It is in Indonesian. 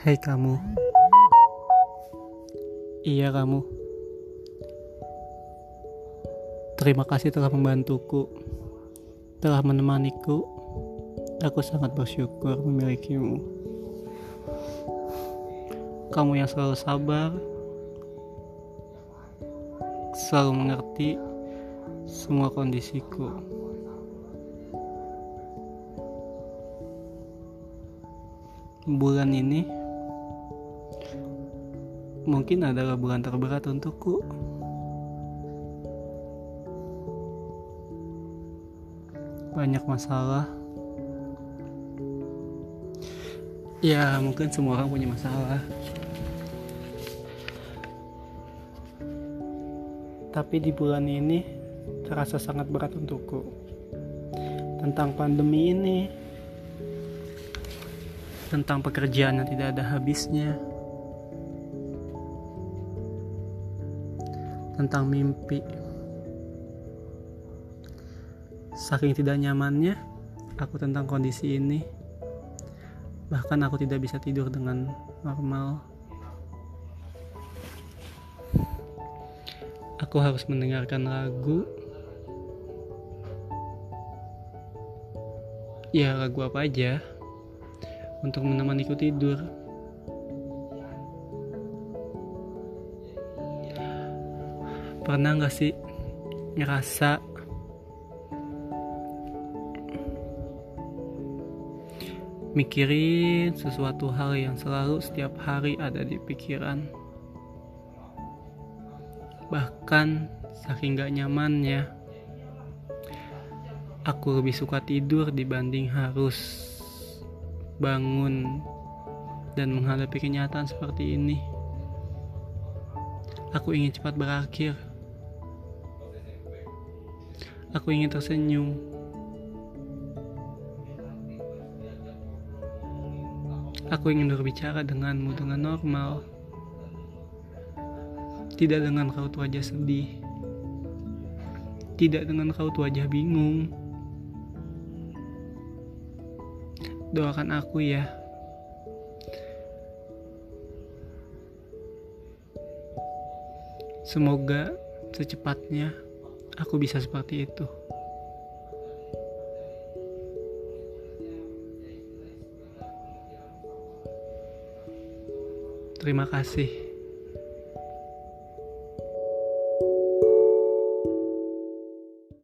Hei kamu. Iya kamu. Terima kasih telah membantuku Telah menemaniku. Aku sangat bersyukur memilikimu. Kamu yang selalu sabar Selalu mengerti Semua kondisiku. Bulan ini mungkin adalah bulan terberat untukku. Banyak masalah. Ya, mungkin semua orang punya masalah. Tapi di bulan ini terasa sangat berat untukku. Tentang pandemi ini, tentang pekerjaan yang tidak ada habisnya, tentang mimpi. Saking tidak nyamannya, aku tentang kondisi ini. Bahkan aku tidak bisa tidur dengan normal. Aku harus mendengarkan lagu. Ya, lagu apa aja untuk menemaniku tidur. Pernah gak sih ngerasa mikirin sesuatu hal yang selalu setiap hari ada di pikiran? Bahkan saking gak nyamannya, aku lebih suka tidur dibanding harus bangun dan menghadapi kenyataan seperti ini. Aku ingin cepat berakhir. Aku ingin tersenyum. Aku ingin berbicara denganmu dengan normal. Tidak dengan raut wajah sedih. Tidak dengan raut wajah bingung. Doakan aku ya. Semoga secepatnya aku bisa seperti itu. Terima kasih.